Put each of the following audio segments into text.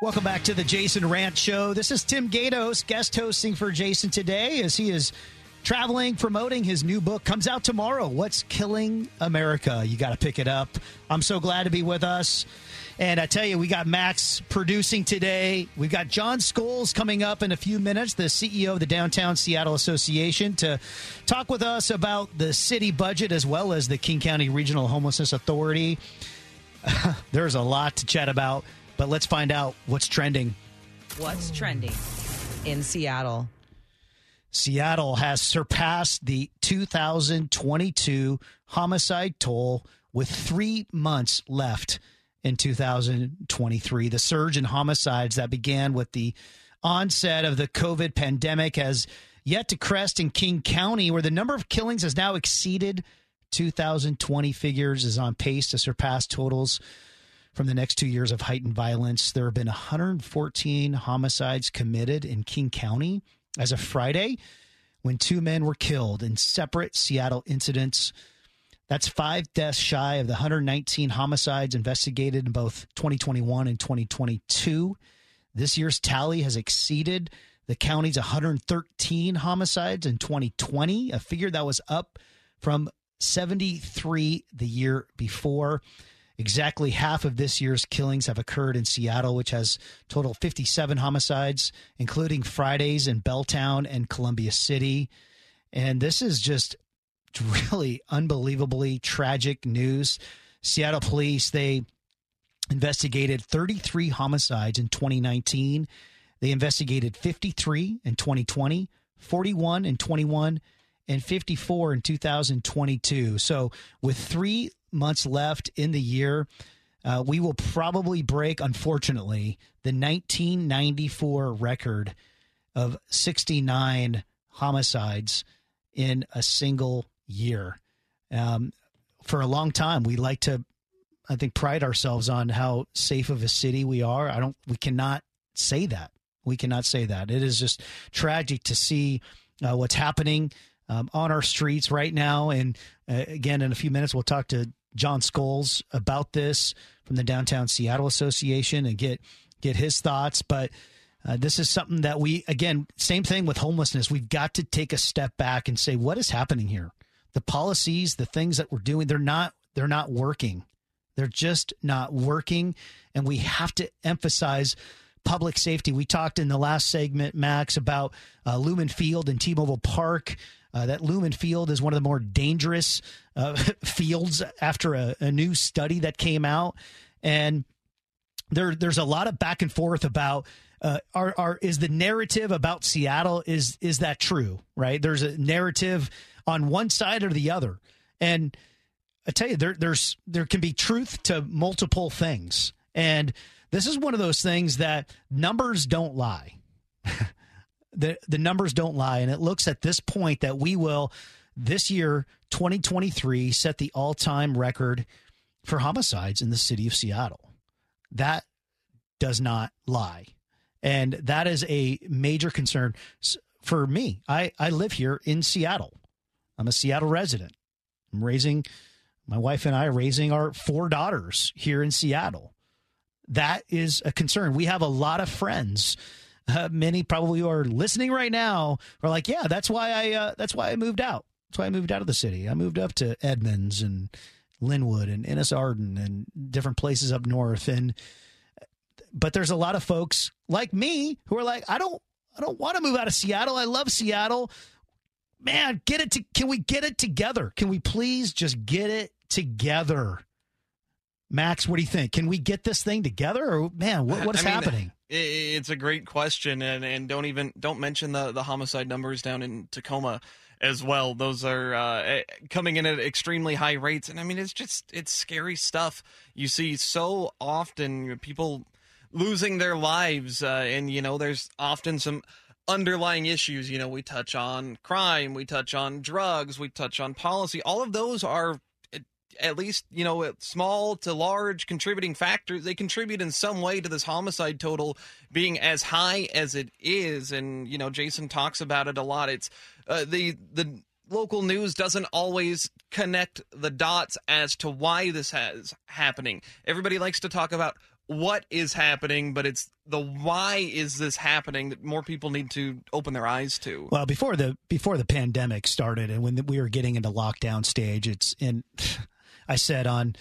Welcome back to the Jason Rantz Show. This is Tim Gatos, guest hosting for Jason today as he is traveling, promoting his new book. Comes out tomorrow. What's Killing America? You got to pick it up. I'm so glad to be with us. And I tell you, we got Max producing today. We've got Jon Scholes coming up in a few minutes, the CEO of the Downtown Seattle Association, to talk with us about the city budget as well as the King County Regional Homelessness Authority. There's a lot to chat about. But let's find out what's trending. What's trending in Seattle? Seattle has surpassed the 2022 homicide toll with three months left in 2023. The surge in homicides that began with the onset of the COVID pandemic has yet to crest in King County, where the number of killings has now exceeded 2020 figures, is on pace to surpass totals from the next two years of heightened violence. There have been 114 homicides committed in King County as of Friday when two men were killed in separate Seattle incidents. That's five deaths shy of the 119 homicides investigated in both 2021 and 2022. This year's tally has exceeded the county's 113 homicides in 2020, a figure that was up from 73 the year before. Exactly half of this year's killings have occurred in Seattle, which has total 57 homicides, including Fridays in Belltown and Columbia City. And this is just really unbelievably tragic news. Seattle police, they investigated 33 homicides in 2019. They investigated 53 in 2020, 41 in 21, and 54 in 2022. So, with three months left in the year, uh, we will probably break, unfortunately, the 1994 record of 69 homicides in a single year. Um, for a long time, we like to, I think, pride ourselves on how safe of a city we are. I don't, we cannot say that. We cannot say that. It is just tragic to see uh, what's happening um, on our streets right now. And uh, again, in a few minutes, we'll talk to Jon Scholes about this from the Downtown Seattle Association and get get his thoughts. But uh, this is something that we again, same thing with homelessness. We've got to take a step back and say what is happening here. The policies, the things that we're doing, they're not they're not working. They're just not working, and we have to emphasize public safety. We talked in the last segment, Max, about uh, Lumen Field and T-Mobile Park. Uh, that Lumen Field is one of the more dangerous uh, fields after a, a, new study that came out, and there there's a lot of back and forth about. Uh, are, are is the narrative about Seattle is is that true? Right? There's a narrative on one side or the other, and I tell you, there there's there can be truth to multiple things, and this is one of those things that numbers don't lie. the the numbers don't lie, and it looks at this point that we will this year, 2023, set the all time record for homicides in the city of Seattle. That does not lie, and that is a major concern for me. I I live here in Seattle. I'm a Seattle resident. I'm raising my wife and I are raising our four daughters here in Seattle. That is a concern. We have a lot of friends uh, many probably who are listening right now are like, yeah, that's why I uh, that's why I moved out. That's why I moved out of the city. I moved up to Edmonds and Lynnwood and Ennis Arden and different places up north. And but there's a lot of folks like me who are like, I don't I don't want to move out of Seattle. I love Seattle. Man, get it to can we get it together? Can we please just get it together? Max, what do you think? Can we get this thing together, or man, what, what is I mean, happening? It's a great question, and, and don't even don't mention the the homicide numbers down in Tacoma as well. Those are uh, eh, coming in at extremely high rates, and I mean it's just it's scary stuff. You see so often people losing their lives, uh, and you know there's often some underlying issues. You know, we touch on crime, we touch on drugs, we touch on policy. All of those are at least you know small to large contributing factors they contribute in some way to this homicide total being as high as it is. And you know jason talks about it a lot. It's uh, the the local news doesn't always connect the dots as to why this has happening. Everybody likes to talk about what is happening, but it's the why is this happening that more people need to open their eyes to. Well, before the before the pandemic started, and when we were getting into lockdown stage, it's and I said on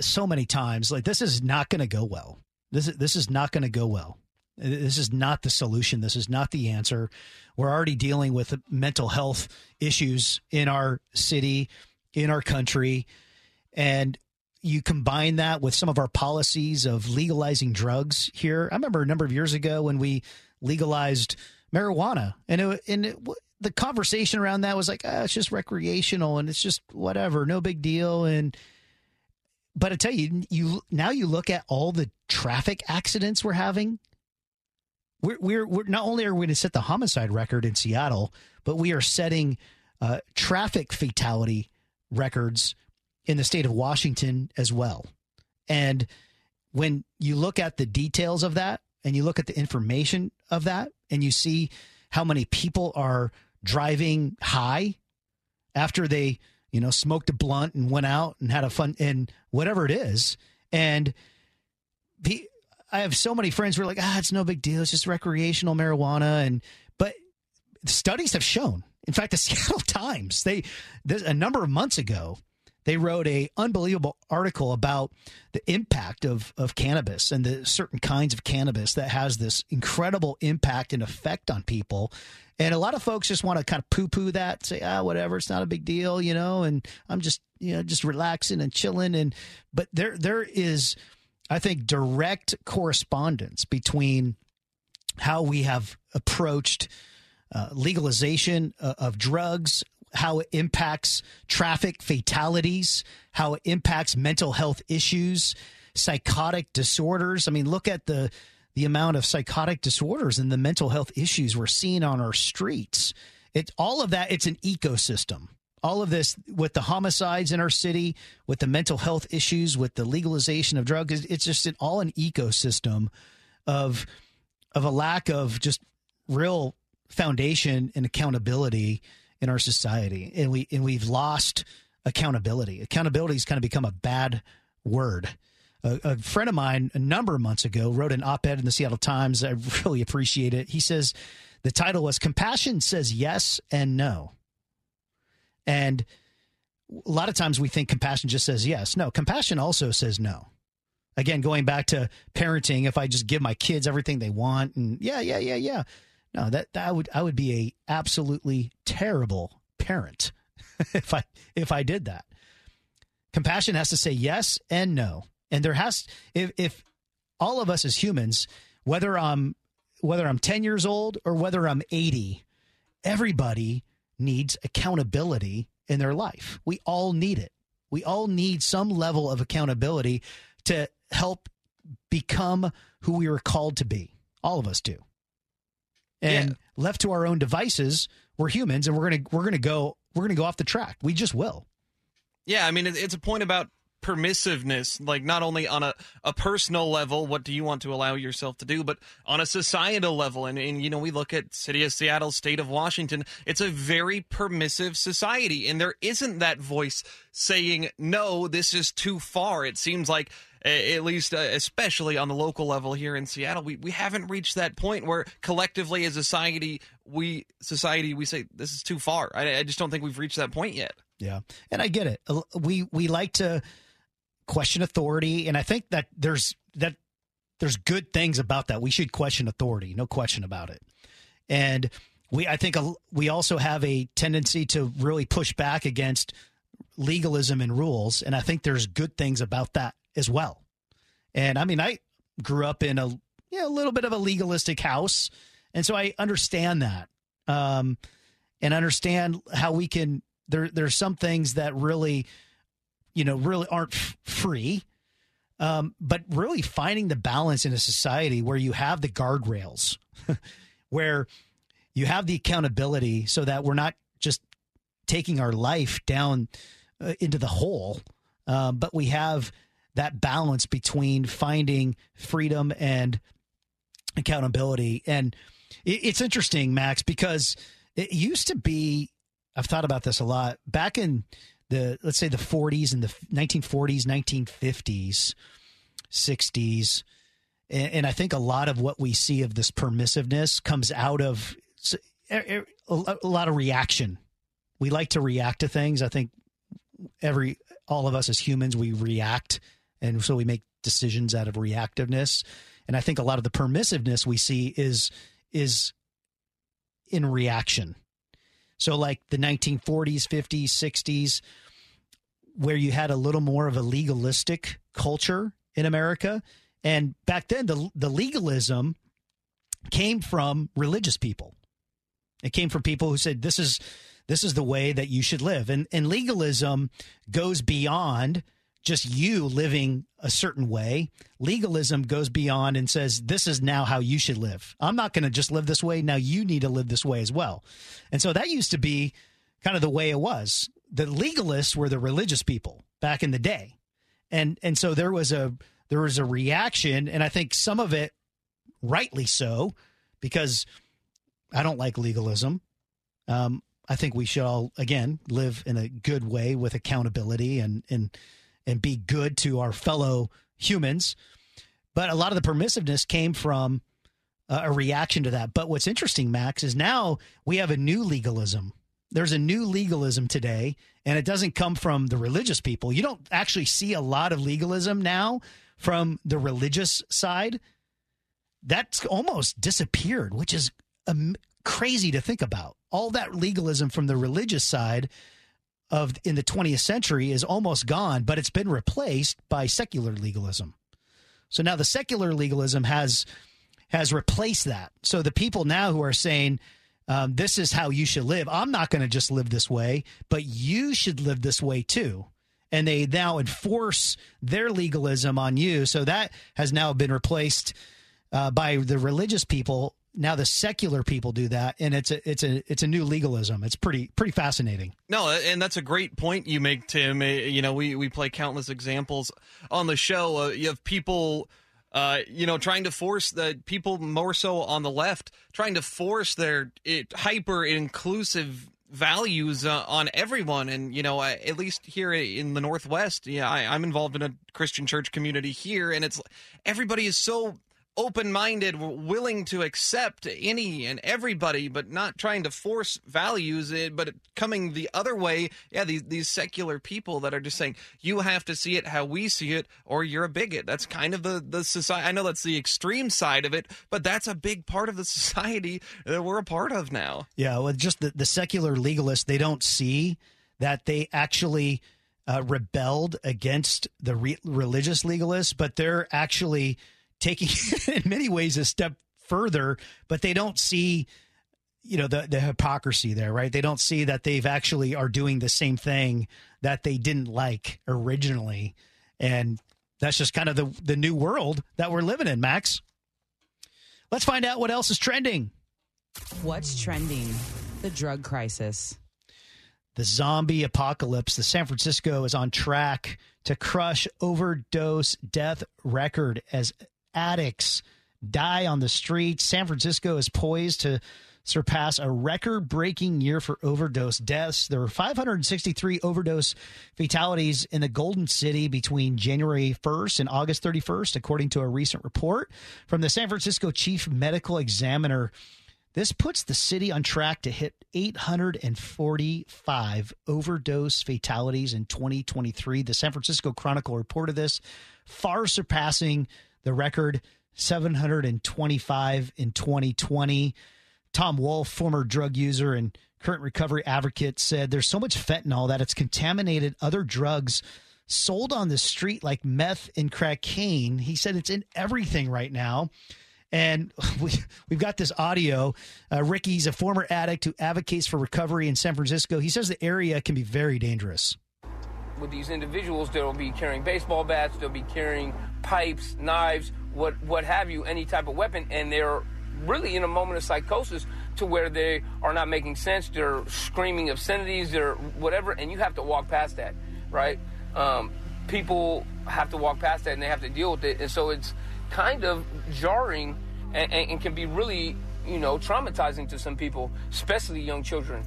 so many times like this is not going to go well. This is this is not going to go well. This is not the solution. This is not the answer. We're already dealing with mental health issues in our city, in our country, and you combine that with some of our policies of legalizing drugs here. I remember a number of years ago when we legalized marijuana, and it, and it, the conversation around that was like, oh, it's just recreational and it's just whatever, no big deal. And but I tell you, you now you look at all the traffic accidents we're having. We're we're, we're not only are we going to set the homicide record in Seattle, but we are setting uh, traffic fatality records in the state of Washington as well. And when you look at the details of that and you look at the information of that and you see how many people are driving high after they, you know, smoked a blunt and went out and had a fun and whatever it is. And the, I have so many friends who are like, ah, it's no big deal. It's just recreational marijuana. And, but studies have shown, in fact, the Seattle Times, they, a number of months ago, they wrote a unbelievable article about the impact of of cannabis and the certain kinds of cannabis that has this incredible impact and effect on people. And a lot of folks just want to kind of poo poo that, say, ah, whatever, it's not a big deal, you know, and I'm just, you know, just relaxing and chilling. And, but there, there is, I think, direct correspondence between how we have approached uh, legalization uh, of drugs, how it impacts traffic fatalities, how it impacts mental health issues, psychotic disorders. I mean, look at the the amount of psychotic disorders and the mental health issues we're seeing on our streets. It all of that it's an ecosystem. All of this with the homicides in our city, with the mental health issues, with the legalization of drugs, it's just an, all an ecosystem of of a lack of just real foundation and accountability in our society, and we and we've lost accountability. Accountability has kind of become a bad word. A, a, friend of mine a number of months ago wrote an op-ed in the Seattle Times. I really appreciate it. He says the title was "Compassion Says Yes and No," and a lot of times we think compassion just says yes. No, compassion also says no. Again, going back to parenting, if I just give my kids everything they want, and yeah, yeah, yeah, yeah, no, that, that would I would be a absolutely terrible parent if I if I did that. Compassion has to say yes and no. And there has if if all of us as humans, whether I'm whether I'm 10 years old or whether I'm 80, everybody needs accountability in their life. We all need it. We all need some level of accountability to help become who we were called to be. All of us do. And yeah. left to our own devices, we're humans, and we're gonna we're gonna go we're gonna go off the track. We just will. Yeah, I mean, it's a point about permissiveness like not only on a, a personal level what do you want to allow yourself to do but on a societal level and, and you know we look at city of seattle state of washington it's a very permissive society and there isn't that voice saying no this is too far it seems like at least uh, especially on the local level here in Seattle, we, we haven't reached that point where collectively as a society, we society we say this is too far. I, I just don't think we've reached that point yet. Yeah, and I get it. We we like to question authority, and I think that there's that there's good things about that. We should question authority, no question about it. And we I think we also have a tendency to really push back against legalism and rules, and I think there's good things about that as well. And I mean, I grew up in a you know, a little bit of a legalistic house, and so I understand that, um, and understand how we can. There, there's some things that really, you know, really aren't f- free, um, but really finding the balance in a society where you have the guardrails, where you have the accountability, so that we're not just taking our life down uh, into the hole, uh, but we have that balance between finding freedom and accountability. And it's interesting, Max, because it used to be, I've thought about this a lot back in the, let's say the 40s and the 1940s, 1950s, 60s. and, and I think a lot of what we see of this permissiveness comes out of a lot of reaction. We like to react to things. I think every all of us as humans we react, and so we make decisions out of reactiveness. And I think a lot of the permissiveness we see is is in reaction. So, like the 1940s, 50s, 60s, where you had a little more of a legalistic culture in America. And back then, the, the legalism came from religious people. It came from people who said, this is, this is the way that you should live. And, and legalism goes beyond just you living a certain way. Legalism goes beyond and says, this is now how you should live. I'm not going to just live this way. Now you need to live this way as well. And so that used to be kind of the way it was. The legalists were the religious people back in the day. And, and so there was a, there was a reaction. And I think some of it rightly so, because I don't like legalism. Um, I think we should all, again, live in a good way with accountability and, and, and be good to our fellow humans. But a lot of the permissiveness came from uh, a reaction to that. But what's interesting, Max, is now we have a new legalism. There's a new legalism today, and it doesn't come from the religious people. You don't actually see a lot of legalism now from the religious side. That's almost disappeared, which is crazy to think about. All that legalism from the religious side of in the 20th century is almost gone, but it's been replaced by secular legalism. So now the secular legalism has has replaced that. So the people now who are saying um, this is how you should live, I'm not going to just live this way, but you should live this way too. And they now enforce their legalism on you. So that has now been replaced uh, by the religious people now the secular people do that and it's a it's a it's a new legalism. It's pretty pretty fascinating. No and that's a great point you make tim. Eh, you know we we play countless examples on the show uh, you have people uh, you know, trying to force the people more so on the left, trying to force their hyper inclusive values uh, on everyone. And, you know, at least here in the Northwest, yeah, I, I'm involved in a Christian church community here, and it's everybody is so open minded, willing to accept any and everybody, but not trying to force values, eh, but coming the other way. Yeah, these, these secular people that are just saying, you have to see it how we see it, or you're a bigot. That's kind of the, the society. I know that's the extreme side of it, but that's a big part of the society that we're a part of now. Yeah, well, just the, the secular legalists, they don't see that they actually. Uh, rebelled against the re- religious legalists, but they're actually taking in many ways a step further, but they don't see you know the the hypocrisy there, right? They don't see that they've actually are doing the same thing that they didn't like originally, and that's just kind of the the new world that we're living in, Max. Let's find out what else is trending. What's trending? The drug crisis. The zombie apocalypse. The San Francisco is on track to crush overdose death record as addicts die on the streets. San Francisco is poised to surpass a record breaking year for overdose deaths. There were 563 overdose fatalities in the Golden City between January 1st and August 31st, according to a recent report from the San Francisco Chief Medical Examiner. This puts the city on track to hit 845 overdose fatalities in 2023. The San Francisco Chronicle reported this, far surpassing the record 725 in 2020. Tom Wolf, former drug user and current recovery advocate, said there's so much fentanyl that it's contaminated other drugs sold on the street like meth and crack cocaine. He said it's in everything right now. And we, we've got this audio. Uh, Ricky's a former addict who advocates for recovery in San Francisco. He says the area can be very dangerous with these individuals, they'll be carrying baseball bats, they'll be carrying pipes, knives, what what have you, any type of weapon, and they're really in a moment of psychosis to where they are not making sense. They're screaming obscenities, they're whatever, and you have to walk past that, right? Um, people have to walk past that and they have to deal with it, and so it's kind of jarring and, and, and can be really, you know, traumatizing to some people, especially young children.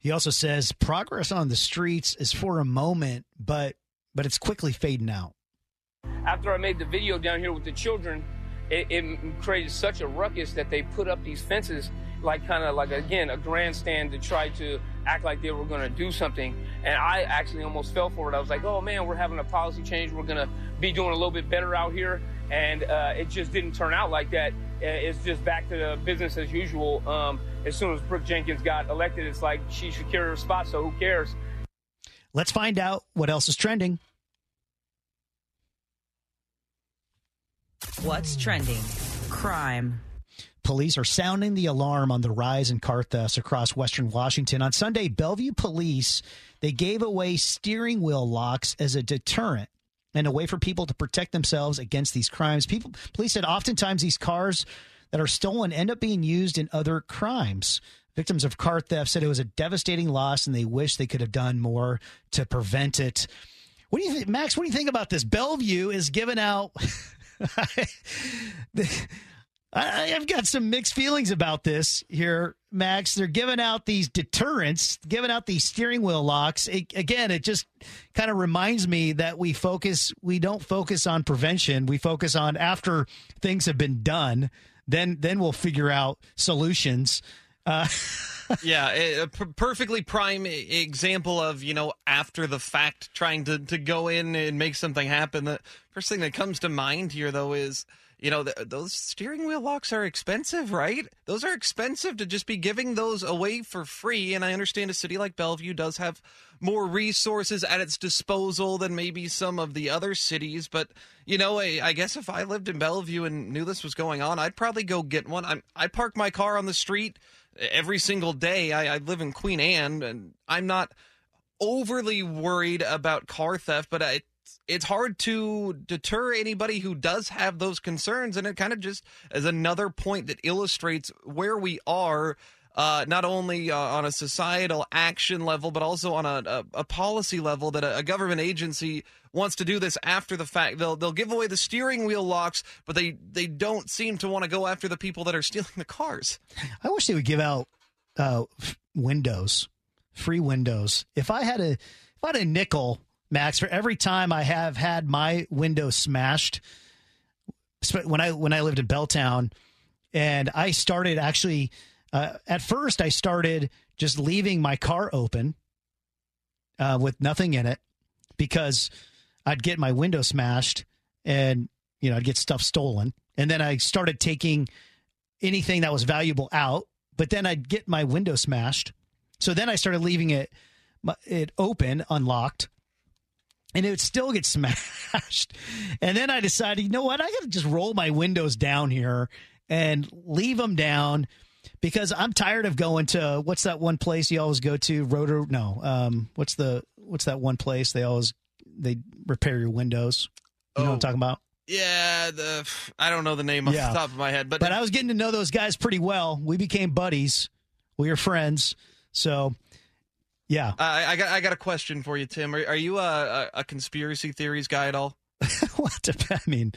He also says progress on the streets is for a moment, but but it's quickly fading out. After I made the video down here with the children, it, it created such a ruckus that they put up these fences like kind of like again a grandstand to try to act like they were going to do something. And i actually almost fell for it. I was like oh man we're having a policy change. We're going to be doing a little bit better out here. And uh, it just didn't turn out like that. It's just back to business as usual. Um, as soon as brooke jenkins got elected it's like she should carry her spot so who cares let's find out what else is trending what's trending crime Police are sounding the alarm on the rise in car thefts across western Washington. On Sunday, Bellevue police they gave away steering wheel locks as a deterrent and a way for people to protect themselves against these crimes. People police said oftentimes these cars that are stolen end up being used in other crimes. Victims of car theft said it was a devastating loss and they wish they could have done more to prevent it. What do you think, Max? What do you think about this? Bellevue is giving out I, have got some mixed feelings about this here, Max. They're giving out these deterrents, giving out these steering wheel locks. It, again, it just kind of reminds me that we focus, we don't focus on prevention. We focus on after things have been done, then then we'll figure out solutions. Uh, yeah, a perfectly prime example of you know after the fact trying to to go in and make something happen. The first thing that comes to mind here though is you know, those steering wheel locks are expensive, right? Those are expensive to just be giving those away for free. And I understand a city like Bellevue does have more resources at its disposal than maybe some of the other cities. But, you know, I, I guess if I lived in Bellevue and knew this was going on, I'd probably go get one. I'm, I park my car on the street every single day. I, I live in Queen Anne and I'm not overly worried about car theft, but I, it's hard to deter anybody who does have those concerns, and it kind of just is another point that illustrates where we are. Uh, not only uh, on a societal action level, but also on a, a, a policy level, that a, a, government agency wants to do this after the fact. They'll they'll give away the steering wheel locks, but they they don't seem to want to go after the people that are stealing the cars. I wish they would give out uh, windows, free windows. If I had a if I had a nickel Max, for every time I have had my window smashed, when I when I lived in Belltown, and I started actually uh, at first I started just leaving my car open uh, with nothing in it because I'd get my window smashed and you know I'd get stuff stolen, and then I started taking anything that was valuable out, but then I'd get my window smashed, so then I started leaving it it open, unlocked and it would still get smashed. And then I decided, you know what? I got to just roll my windows down here and leave them down because I'm tired of going to what's that one place you always go to? Rotor? No. Um, what's the what's that one place they always they repair your windows? You oh. know what I'm oh. talking about? Yeah, the I don't know the name off yeah. the top of my head, but but I was getting to know those guys pretty well. We became buddies. We were friends. So yeah. I, I got I got a question for you, Tim. Are, are you a, a, conspiracy theories guy at all? what I mean,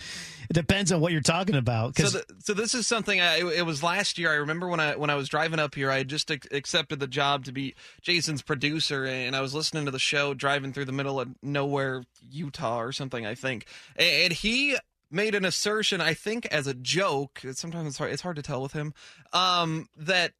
it depends on what you're talking about. So, the, so this is something. I, it, was last year. I remember when I when I was driving up here, I had just accepted the job to be Jason's producer, and I was listening to the show driving through the middle of nowhere, Utah, or something. I think, and he made an assertion. I think as a joke. Sometimes it's hard, it's hard to tell with him. Um, that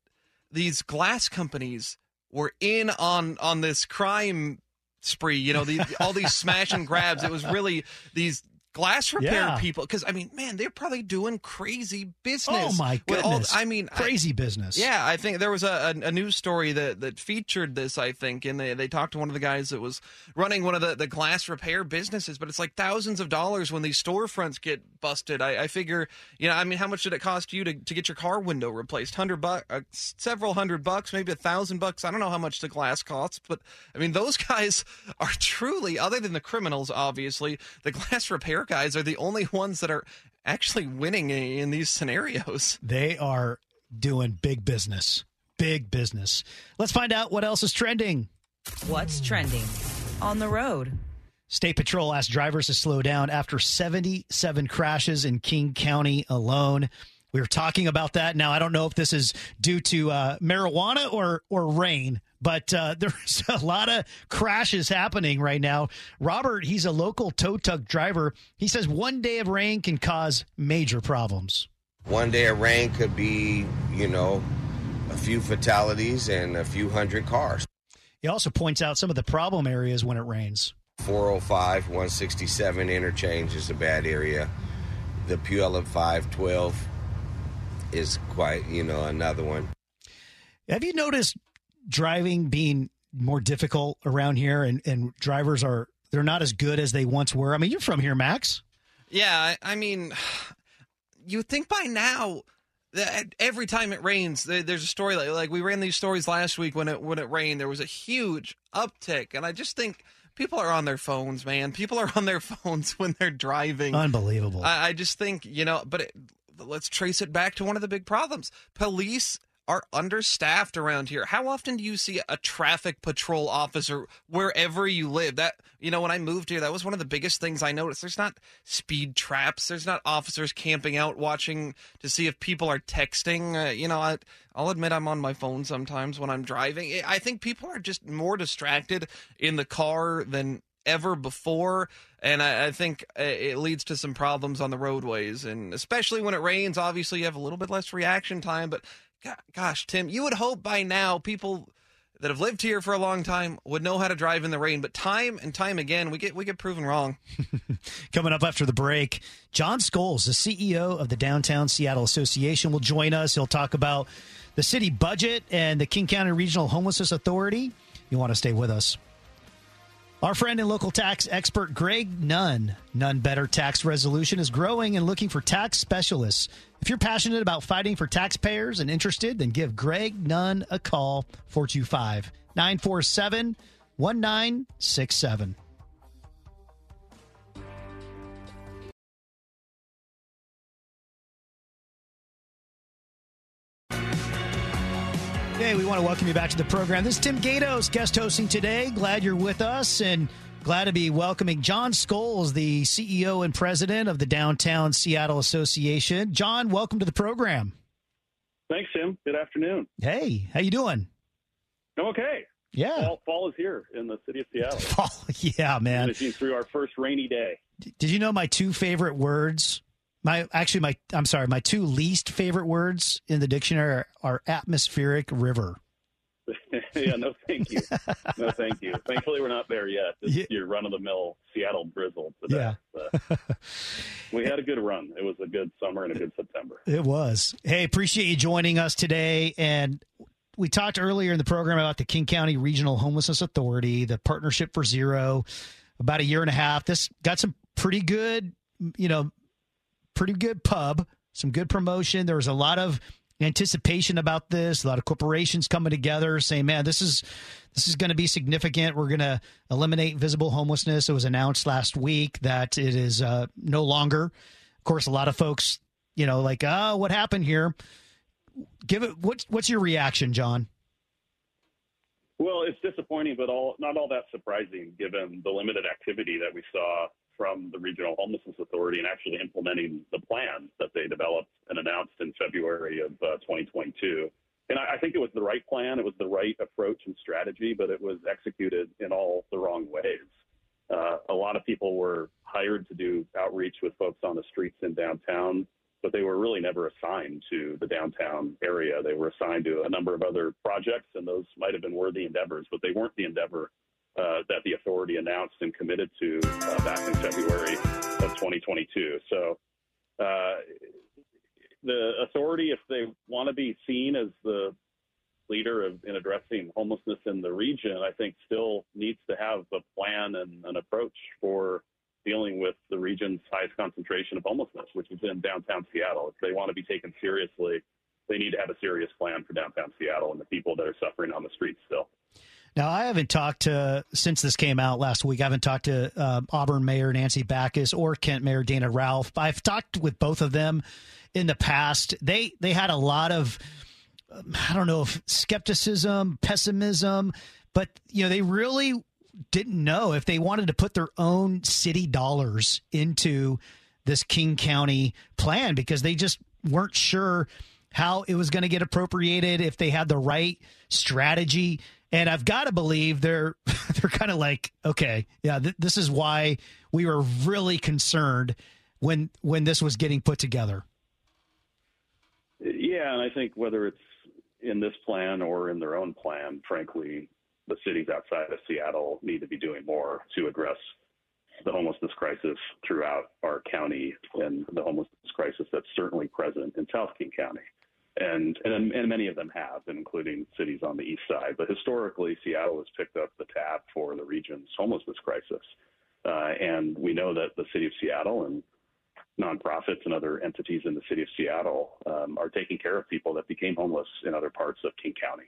these glass companies were in on on this crime spree. You know, the, all these smash and grabs. It was really these glass repair yeah. people because i mean man they're probably doing crazy business oh my goodness all, i mean crazy I, business. Yeah i think there was a, a, a, news story that that featured this i think and they, they talked to one of the guys that was running one of the, the glass repair businesses but it's like thousands of dollars when these storefronts get busted. I, I figure you know i mean how much did it cost you to, to get your car window replaced? Hundred bucks uh, several hundred bucks maybe a thousand bucks. I don't know how much the glass costs but i mean those guys are truly other than the criminals obviously the glass repair guys are the only ones that are actually winning in these scenarios. They are doing big business. Big business. Let's find out what else is trending. What's trending on the road? State Patrol asked drivers to slow down after 77 crashes in King County alone. We were talking about that. Now, I don't know if this is due to uh, marijuana or, or rain, but uh, there's a lot of crashes happening right now. Robert, he's a local tow truck driver. He says one day of rain can cause major problems. One day of rain could be, you know, a few fatalities and a few hundred cars. He also points out some of the problem areas when it rains. 405, 167 interchange is a bad area. The Puyallup 512 is quite, you know, another one. Have you noticed driving being more difficult around here and, and drivers are they're not as good as they once were? I mean, you're from here, Max. Yeah, I, I mean, you think by now that every time it rains, there's a story like, like we ran these stories last week when it when it rained. There was a huge uptick, and I just think people are on their phones, man. People are on their phones when they're driving. Unbelievable. I, I just think you know, but it, let's trace it back to one of the big problems: police are understaffed around here. How often do you see a traffic patrol officer wherever you live? That you know, when I moved here, that was one of the biggest things I noticed. There's not speed traps. There's not officers camping out watching to see if people are texting. Uh, you know, I, I'll admit I'm on my phone sometimes when I'm driving. I think people are just more distracted in the car than ever before. And I, I, think uh, it leads to some problems on the roadways. And especially when it rains, obviously you have a little bit less reaction time. But gosh, Tim, you would hope by now people that have lived here for a long time would know how to drive in the rain, but time and time again we get we get proven wrong. Coming up after the break, Jon Scholes, the CEO of the Downtown Seattle Association, will join us. He'll talk about the city budget and the King County Regional Homelessness Authority. You want to stay with us. Our friend and local tax expert Greg Nunn, None Better Tax Resolution, is growing and looking for tax specialists. If you're passionate about fighting for taxpayers and interested, then give Greg Nunn a call 425 947 1967. Hey, we want to welcome you back to the program. This is Tim Gatos, guest hosting today. Glad you're with us and glad to be welcoming Jon Scholes, the CEO and president of the Downtown Seattle Association. Jon, welcome to the program. Thanks, Tim. Good afternoon. Hey, how you doing? I'm okay. Yeah. Fall, fall is here in the city of Seattle. Fall, yeah, man. Finishing through our first rainy day. Did you know my two favorite words my actually my I'm sorry, my two least favorite words in the dictionary are, are atmospheric river. yeah, no, thank you. No, thank you. Thankfully, we're not there yet. It's yeah. your run of the mill Seattle drizzle today. Yeah. We had a good run. It was a good summer and a good September. It was. Hey, appreciate you joining us today. And we talked earlier in the program about the King County Regional Homelessness Authority, the Partnership for Zero, about a year and a half. This got some pretty good, you know, pretty good pub, some good promotion. There was a lot of anticipation about this. A lot of corporations coming together saying, "Man, this is this is going to be significant. We're going to eliminate visible homelessness." It was announced last week that it is uh, no longer. Of course, a lot of folks, you know, like, "Oh, what happened here?" Give it. What's what's your reaction, Jon? Well, it's disappointing, but all not all that surprising given the limited activity that we saw from the Regional Homelessness Authority and actually implementing the plan that they developed and announced in February of uh, 2022. And I, I, think it was the right plan. It was the right approach and strategy, but it was executed in all the wrong ways. Uh, a lot of people were hired to do outreach with folks on the streets in downtown, but they were really never assigned to the downtown area. They were assigned to a number of other projects, and those might have been worthy endeavors, but they weren't the endeavor uh, that the authority announced and committed to uh, back in February of 2022. So uh, the authority, if they want to be seen as the leader of, in addressing homelessness in the region, I think still needs to have a plan and an approach for dealing with the region's highest concentration of homelessness, which is in downtown Seattle. If they want to be taken seriously, they need to have a serious plan for downtown Seattle and the people that are suffering on the streets still. Now, I haven't talked to, since this came out last week, I haven't talked to uh, Auburn Mayor Nancy Backus or Kent Mayor Dana Ralph. I've talked with both of them in the past. They they had a lot of, I don't know if skepticism, pessimism, but you know they really didn't know if they wanted to put their own city dollars into this King County plan because they just weren't sure how it was going to get appropriated if they had the right strategy And I've got to believe they're they're kind of like, okay, yeah, th- this is why we were really concerned when when this was getting put together. Yeah, and I think whether it's in this plan or in their own plan, frankly, the cities outside of Seattle need to be doing more to address the homelessness crisis throughout our county and the homelessness crisis that's certainly present in South King County. And, and, and many of them have, including cities on the east side. But historically, Seattle has picked up the tab for the region's homelessness crisis. Uh, and we know that the city of Seattle and nonprofits and other entities in the city of Seattle um, are taking care of people that became homeless in other parts of King County.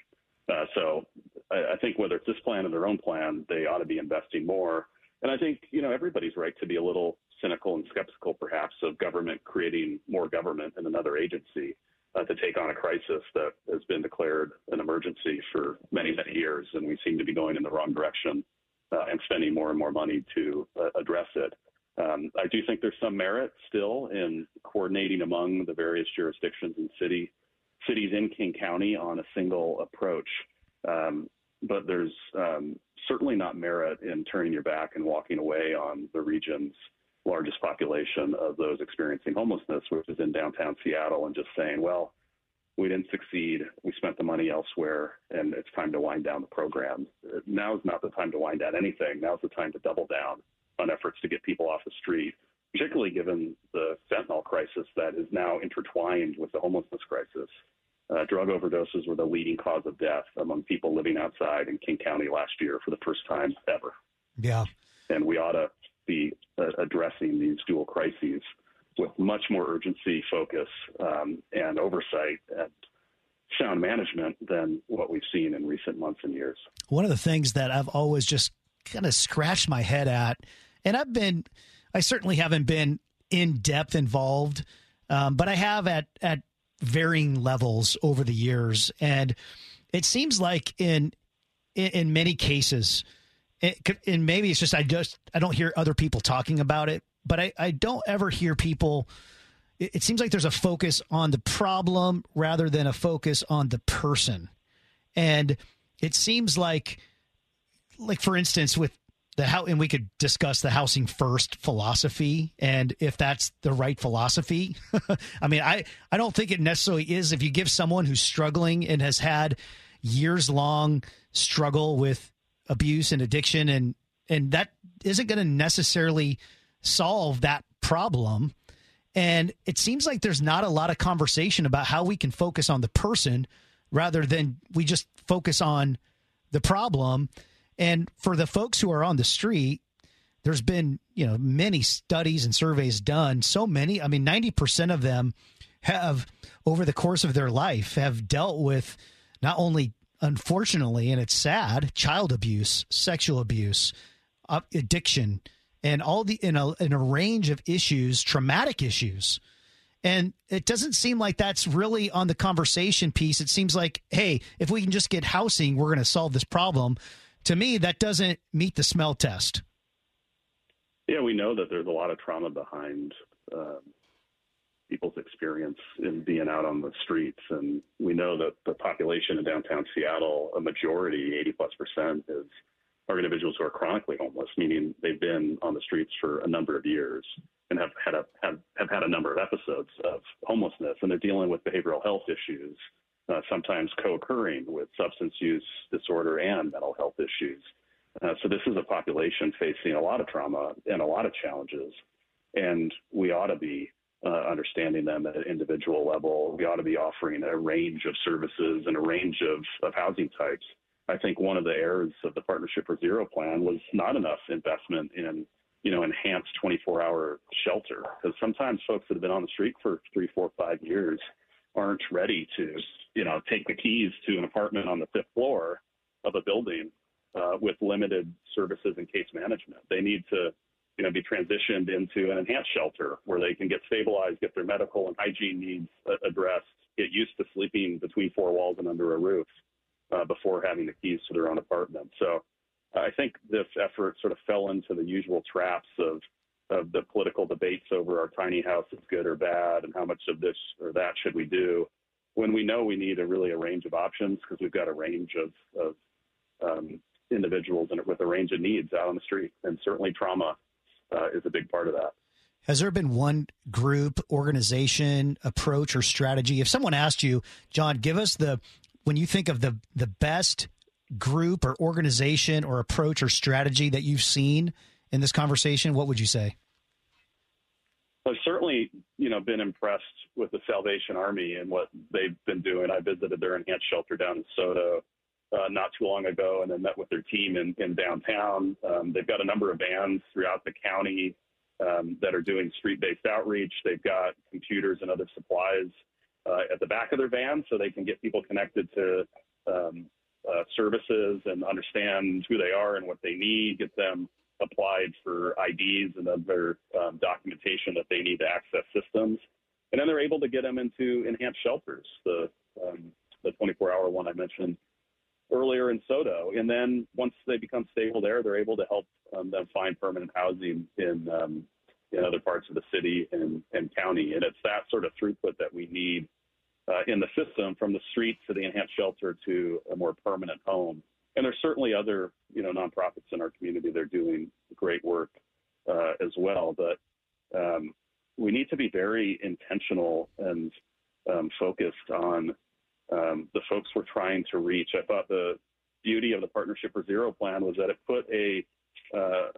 Uh, so I, I, think whether it's this plan or their own plan, they ought to be investing more. And I think you know everybody's right to be a little cynical and skeptical, perhaps, of government creating more government in another agency uh, to take on a crisis that has been declared an emergency for many many years, and we seem to be going in the wrong direction uh, and spending more and more money to uh, address it. Um, I do think there's some merit still in coordinating among the various jurisdictions and city cities in King County on a single approach. Um, but there's um, certainly not merit in turning your back and walking away on the region's largest population of those experiencing homelessness, which is in downtown Seattle, and just saying, well, we didn't succeed. We spent the money elsewhere, and it's time to wind down the program. Now is not the time to wind down anything. Now is the time to double down on efforts to get people off the street, particularly given the fentanyl crisis that is now intertwined with the homelessness crisis. Uh, drug overdoses were the leading cause of death among people living outside in King County last year for the first time ever. Yeah. And we ought to be uh, addressing these dual crises with much more urgency, focus, um, and oversight and sound management than what we've seen in recent months and years. One of the things that I've always just kind of scratched my head at, and I've been, I certainly haven't been in depth involved, um, but I have at at varying levels over the years, and it seems like in in, in many cases, and maybe it's just I just I don't hear other people talking about it, but I I don't ever hear people. It, it seems like there's a focus on the problem rather than a focus on the person, and it seems like like for instance with the how and we could discuss the housing first philosophy and if that's the right philosophy i mean i i don't think it necessarily is if you give someone who's struggling and has had years long struggle with abuse and addiction and and that isn't going to necessarily solve that problem and it seems like there's not a lot of conversation about how we can focus on the person rather than we just focus on the problem and for the folks who are on the street, there's been, you know, many studies and surveys done. So many, I mean, 90% of them have, over the course of their life, have dealt with not only, unfortunately, and it's sad, child abuse, sexual abuse, uh, addiction, and all the, in a, in a range of issues, traumatic issues. And it doesn't seem like that's really on the conversation piece. It seems like, hey, if we can just get housing, we're going to solve this problem to me, that doesn't meet the smell test. Yeah, we know that there's a lot of trauma behind um, people's experience in being out on the streets. And we know that the population in downtown Seattle, a majority, 80 plus percent, is are individuals who are chronically homeless, meaning they've been on the streets for a number of years and have had a have, have had a number of episodes of homelessness, and they're dealing with behavioral health issues uh, sometimes co-occurring with substance use disorder and mental health issues. Uh, so this is a population facing a lot of trauma and a lot of challenges, and we ought to be uh, understanding them at an individual level. We ought to be offering a range of services and a range of, of housing types. I think one of the errors of the Partnership for Zero plan was not enough investment in you know, enhanced 24-hour shelter because sometimes folks that have been on the street for three, four, five years aren't ready to, you know, take the keys to an apartment on the fifth floor of a building uh, with limited services and case management. They need to, you know, be transitioned into an enhanced shelter where they can get stabilized, get their medical and hygiene needs addressed, get used to sleeping between four walls and under a roof uh, before having the keys to their own apartment. So I think this effort sort of fell into the usual traps of of the political debates over our tiny house is good or bad and how much of this or that should we do when we know we need a really a range of options because we've got a range of, of um, individuals and with a range of needs out on the street. And certainly trauma uh, is a big part of that. Has there been one group, organization, approach, or strategy? If someone asked you, Jon, give us the when you think of the the best group or organization or approach or strategy that you've seen in this conversation, what would you say? I've certainly, you know, been impressed with the Salvation Army and what they've been doing. I visited their enhanced shelter down in SoDo uh, not too long ago, and then met with their team in, in downtown. Um, they've got a number of vans throughout the county um, that are doing street-based outreach. They've got computers and other supplies uh, at the back of their van, so they can get people connected to um, uh, services and understand who they are and what they need. Get them applied for IDs and other um, documentation that they need to access systems. And then they're able to get them into enhanced shelters, the um, the 24-hour one I mentioned earlier in SoDo. And then once they become stable there, they're able to help um, them find permanent housing in um, in other parts of the city and, and county. And it's that sort of throughput that we need uh, in the system from the street to the enhanced shelter to a more permanent home. And there's certainly other, you know, nonprofits in our community that are doing great work uh, as well. But um, we need to be very intentional and um, focused on um, the folks we're trying to reach. I thought the beauty of the Partnership for Zero plan was that it put a uh,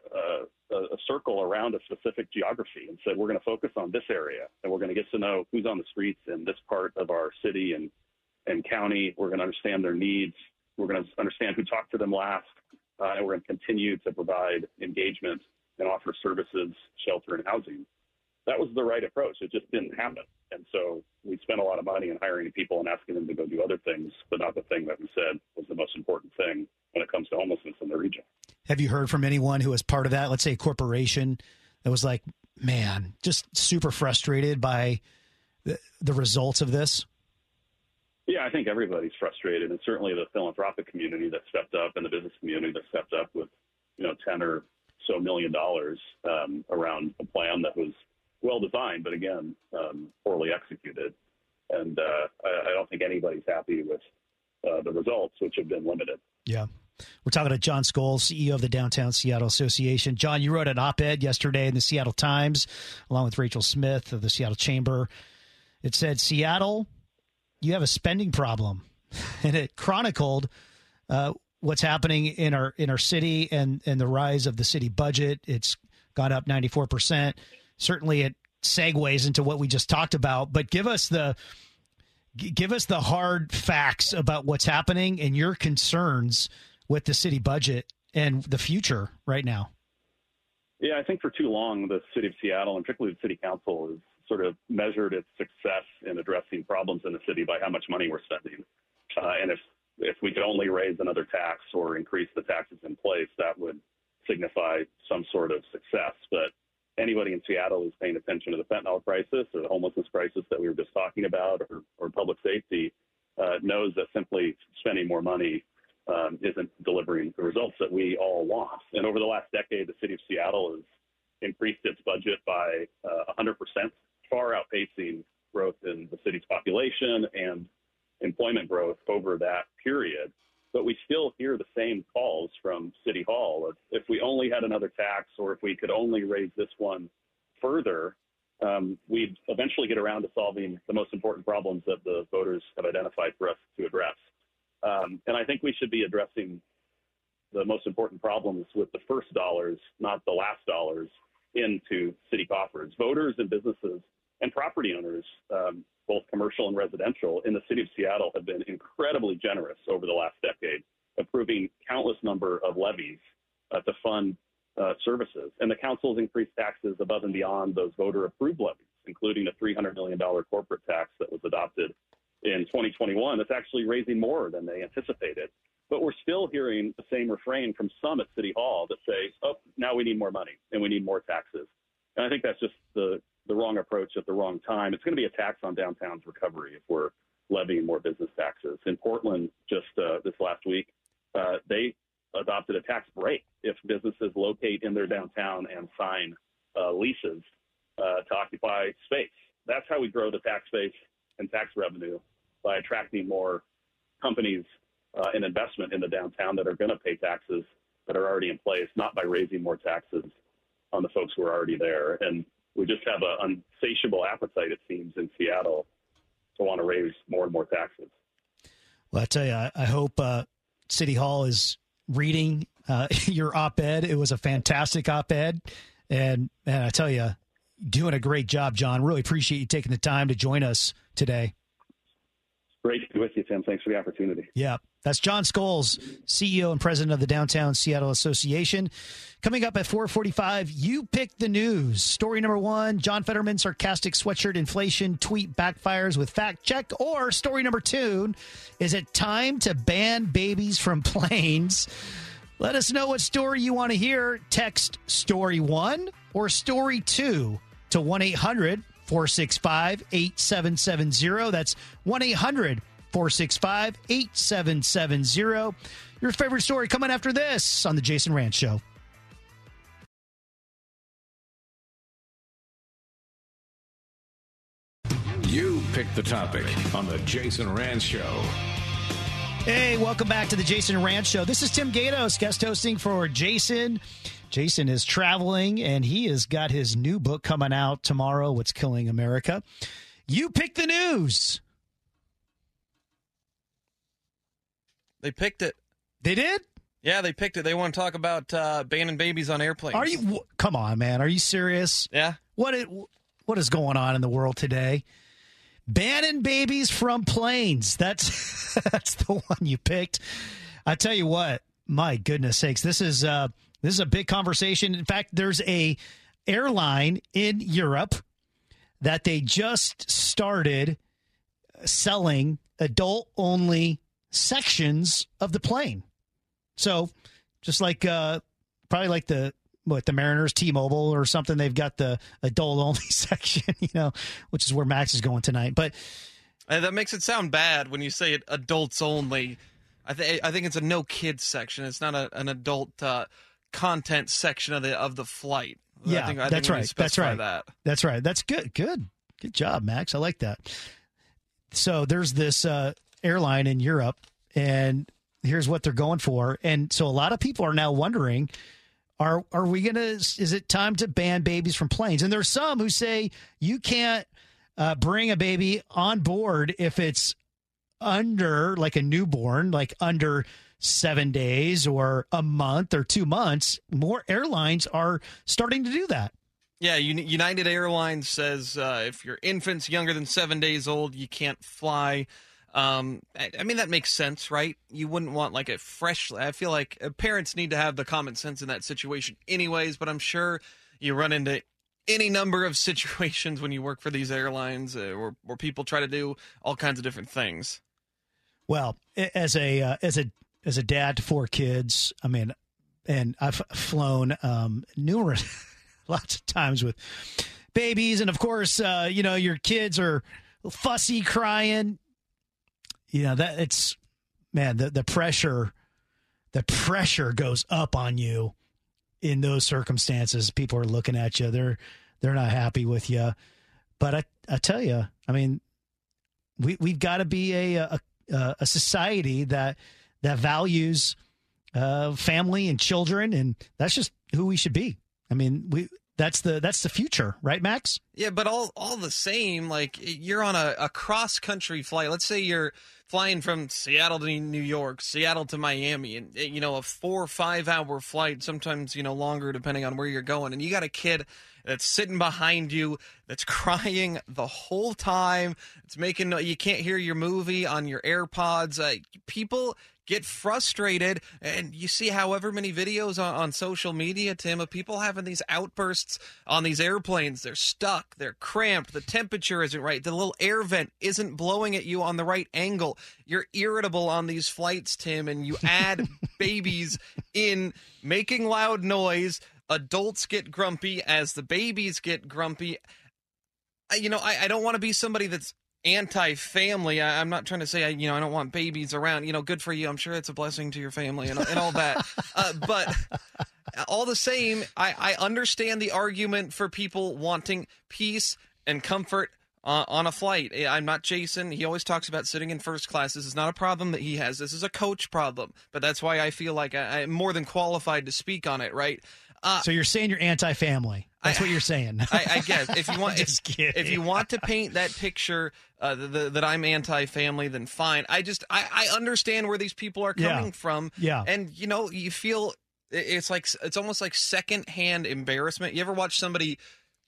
a, a, circle around a specific geography and said we're going to focus on this area and we're going to get to know who's on the streets in this part of our city and and county. We're going to understand their needs. We're going to understand who talked to them last, uh, and we're going to continue to provide engagement and offer services, shelter, and housing that was the right approach. It just didn't happen. And so we spent a lot of money in hiring people and asking them to go do other things, but not the thing that we said was the most important thing when it comes to homelessness in the region. Have you heard from anyone who was part of that? Let's say a corporation that was like, man, just super frustrated by the, the results of this? Yeah, I think everybody's frustrated, and certainly the philanthropic community that stepped up and the business community that stepped up with, you know, ten or so million dollars um, around a plan that was well designed, but again, um, poorly executed. And uh, I, I, don't think anybody's happy with uh, the results, which have been limited. Yeah. We're talking to Jon Scholes, CEO of the Downtown Seattle Association. Jon, you wrote an op ed yesterday in the Seattle Times, along with Rachel Smith of the Seattle Chamber. It said, Seattle, you have a spending problem. And it chronicled uh, what's happening in our in our city and, and the rise of the city budget. It's gone up 94% certainly it segues into what we just talked about. But give us the give us the hard facts about what's happening and your concerns with the city budget and the future right now. Yeah, I think for too long the city of Seattle and particularly the city council has sort of measured its success in addressing problems in the city by how much money we're spending. Uh, and if if we could only raise another tax or increase the taxes in place, that would signify some sort of success. But anybody in Seattle who's paying attention to the fentanyl crisis or the homelessness crisis that we were just talking about or, or public safety uh, knows that simply spending more money um, isn't delivering the results that we all want. And over the last decade, the city of Seattle has increased its budget by uh, 100%, far outpacing growth in the city's population and employment growth over that period but we still hear the same calls from City Hall. If, if we only had another tax or if we could only raise this one further, um, we'd eventually get around to solving the most important problems that the voters have identified for us to address. Um, and I think we should be addressing the most important problems with the first dollars, not the last dollars, into city coffers. Voters and businesses and property owners um, both commercial and residential, in the city of Seattle have been incredibly generous over the last decade, approving countless number of levies uh, to fund uh, services. And the council has increased taxes above and beyond those voter approved levies, including a $300 million corporate tax that was adopted in 2021. That's actually raising more than they anticipated. But we're still hearing the same refrain from some at City Hall that say, oh, now we need more money and we need more taxes. And I think that's just the the wrong approach at the wrong time. It's going to be a tax on downtown's recovery if we're levying more business taxes. In Portland, just uh, this last week, uh, they adopted a tax break if businesses locate in their downtown and sign uh, leases uh, to occupy space. That's how we grow the tax base and tax revenue by attracting more companies uh, an investment in the downtown that are going to pay taxes that are already in place, not by raising more taxes on the folks who are already there. And we just have an unsatiable appetite, it seems, in Seattle to want to raise more and more taxes. Well, I tell you, I, I hope uh, City Hall is reading uh, your op-ed. It was a fantastic op-ed, and and I tell you, doing a great job, Jon. Really appreciate you taking the time to join us today. Great to be with you, Tim. Thanks for the opportunity. Yeah. That's Jon Scholes, CEO and president of the Downtown Seattle Association. Coming up at 445, you pick the news. Story number one, John Fetterman, sarcastic sweatshirt inflation tweet backfires with fact check. Or story number two, is it time to ban babies from planes? Let us know what story you want to hear. Text story one or story two to 1 800 465 8770. That's 1 800 465 8770. Your favorite story coming after this on The Jason Rantz Show. You pick the topic on The Jason Rantz Show. Hey, welcome back to The Jason Rantz Show. This is Tim Gatos, guest hosting for Jason. Jason is traveling and he has got his new book coming out tomorrow What's Killing America. You pick the news. They picked it. They did? Yeah, they picked it. They want to talk about uh, banning babies on airplanes. Are you Come on, man. Are you serious? Yeah. What it, what is going on in the world today? Banning babies from planes. That's that's the one you picked. I tell you what, my goodness sakes, this is uh this is a big conversation. In fact, there's a airline in Europe that they just started selling adult only sections of the plane. So, just like uh probably like the what the Mariners T-Mobile or something they've got the adult only section, you know, which is where Max is going tonight. But And that makes it sound bad when you say it adults only. I think I think it's a no kids section. It's not a, an adult uh, content section of the of the flight. Yeah, I think, I that's think right. That's right. That. That's right. That's good. Good. Good job, Max. I like that. So there's this uh, airline in Europe, and here's what they're going for. And so a lot of people are now wondering are are we gonna is it time to ban babies from planes and there's some who say you can't uh, bring a baby on board if it's under like a newborn like under seven days or a month or two months more airlines are starting to do that Yeah, United Airlines says uh, if your infant's younger than seven days old, you can't fly. Um, I, I mean that makes sense, right? You wouldn't want like a fresh. I feel like uh, parents need to have the common sense in that situation, anyways. But I'm sure you run into any number of situations when you work for these airlines, uh, where where people try to do all kinds of different things. Well, as a uh, as a as a dad to four kids, I mean, and I've flown um, numerous lots of times with babies, and of course, uh, you know, your kids are fussy, crying. You know that it's man the the pressure, the pressure goes up on you in those circumstances. People are looking at you; they're they're not happy with you. But I I tell you, I mean, we we've got to be a, a a society that that values uh, family and children, and that's just who we should be. I mean, we that's the that's the future, right, Max? Yeah, but all all the same, like you're on a, a cross country flight. Let's say you're flying from Seattle to New York, Seattle to Miami, and you know a four or five hour flight, sometimes you know longer depending on where you're going, and you got a kid that's sitting behind you that's crying the whole time. It's making you can't hear your movie on your AirPods. Uh, people get frustrated and you see however many videos on, on social media tim of people having these outbursts on these airplanes they're stuck they're cramped the temperature isn't right the little air vent isn't blowing at you on the right angle you're irritable on these flights tim and you add babies in making loud noise adults get grumpy as the babies get grumpy you know i, I don't want to be somebody that's anti-family. I, I'm not trying to say I, you know I don't want babies around. You know, good for you. I'm sure it's a blessing to your family and, and all that. uh, but all the same, I, I understand the argument for people wanting peace and comfort uh, on a flight. Eh, I'm not Jason. He always talks about sitting in first class. This is not a problem that he has. This is a coach problem. But that's why I feel like I, I'm more than qualified to speak on it, right? Uh, so you're saying you're anti-family. That's I- what you're saying. I, I guess if you want, if, if you want to paint that picture uh, the, the, that I'm anti-family, then fine. I just I, I understand where these people are Yeah. coming from. Yeah. and you know you feel it's like it's almost like secondhand embarrassment. You ever watch somebody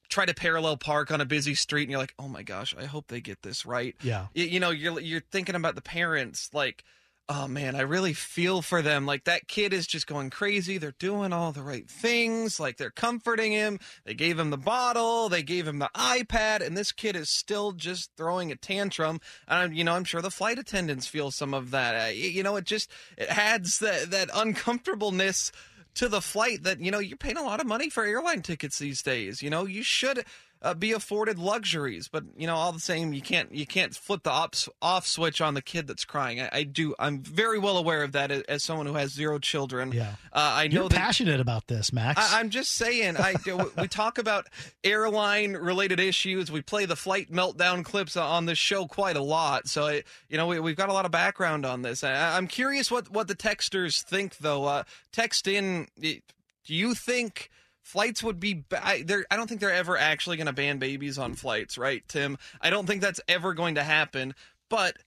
try to parallel park on a busy street and you're like, oh my gosh, I hope they get this right. Yeah. You, you know, you're you're thinking about the parents like. Oh man, I really feel for them. Like that kid is just going crazy. They're doing all the right things. Like they're comforting him. They gave him the bottle. They gave him the iPad, and this kid is still just throwing a tantrum. And you know, I'm sure the flight attendants feel some of that. Uh, you know, it just it adds that that uncomfortableness to the flight. That you know, you're paying a lot of money for airline tickets these days. You know, you should. Uh, be afforded luxuries, but you know, all the same, you can't you can't flip the off, off switch on the kid that's crying. I, I do. I'm very well aware of that as, as someone who has zero children. Yeah. uh, I know You're that passionate about this, Max. I, I'm just saying. I we talk about airline related issues. We play the flight meltdown clips on this show quite a lot. So I, you know, we, we've got a lot of background on this. I, I'm curious what what the texters think, though. Uh, text in. Do you think? Flights would be. I, I don't think they're ever actually going to ban babies on flights, right, Tim? I don't think that's ever going to happen. But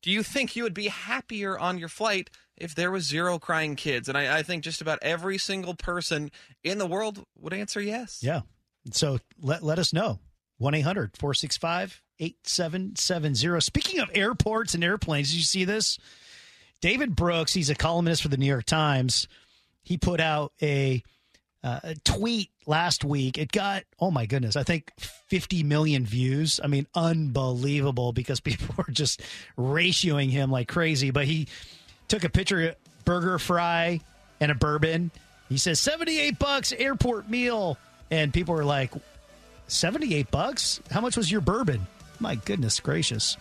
do you think you would be happier on your flight if there was zero crying kids? And I, I think just about every single person in the world would answer yes. yeah. So let let us know. 1 800 465 8770. Speaking of airports and airplanes, did you see this? David Brooks, he's a columnist for the New York Times. He put out a, uh, a tweet last week. It got, oh my goodness, I think 50 million views. I mean, unbelievable because people were just ratioing him like crazy. But he took a picture of burger fry and a bourbon. He says 78 bucks airport meal. And people were like, 78 bucks? How much was your bourbon? My goodness gracious.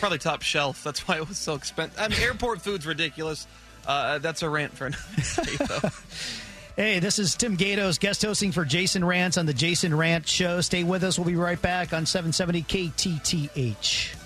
Probably top shelf. That's why it was so expensive. I mean, airport food's ridiculous. Uh, that's a rant for another day, though. Hey, this is Tim Gatos guest hosting for Jason Rantz on the Jason Rant Show. Stay with us. We'll be right back on 770 KTTH.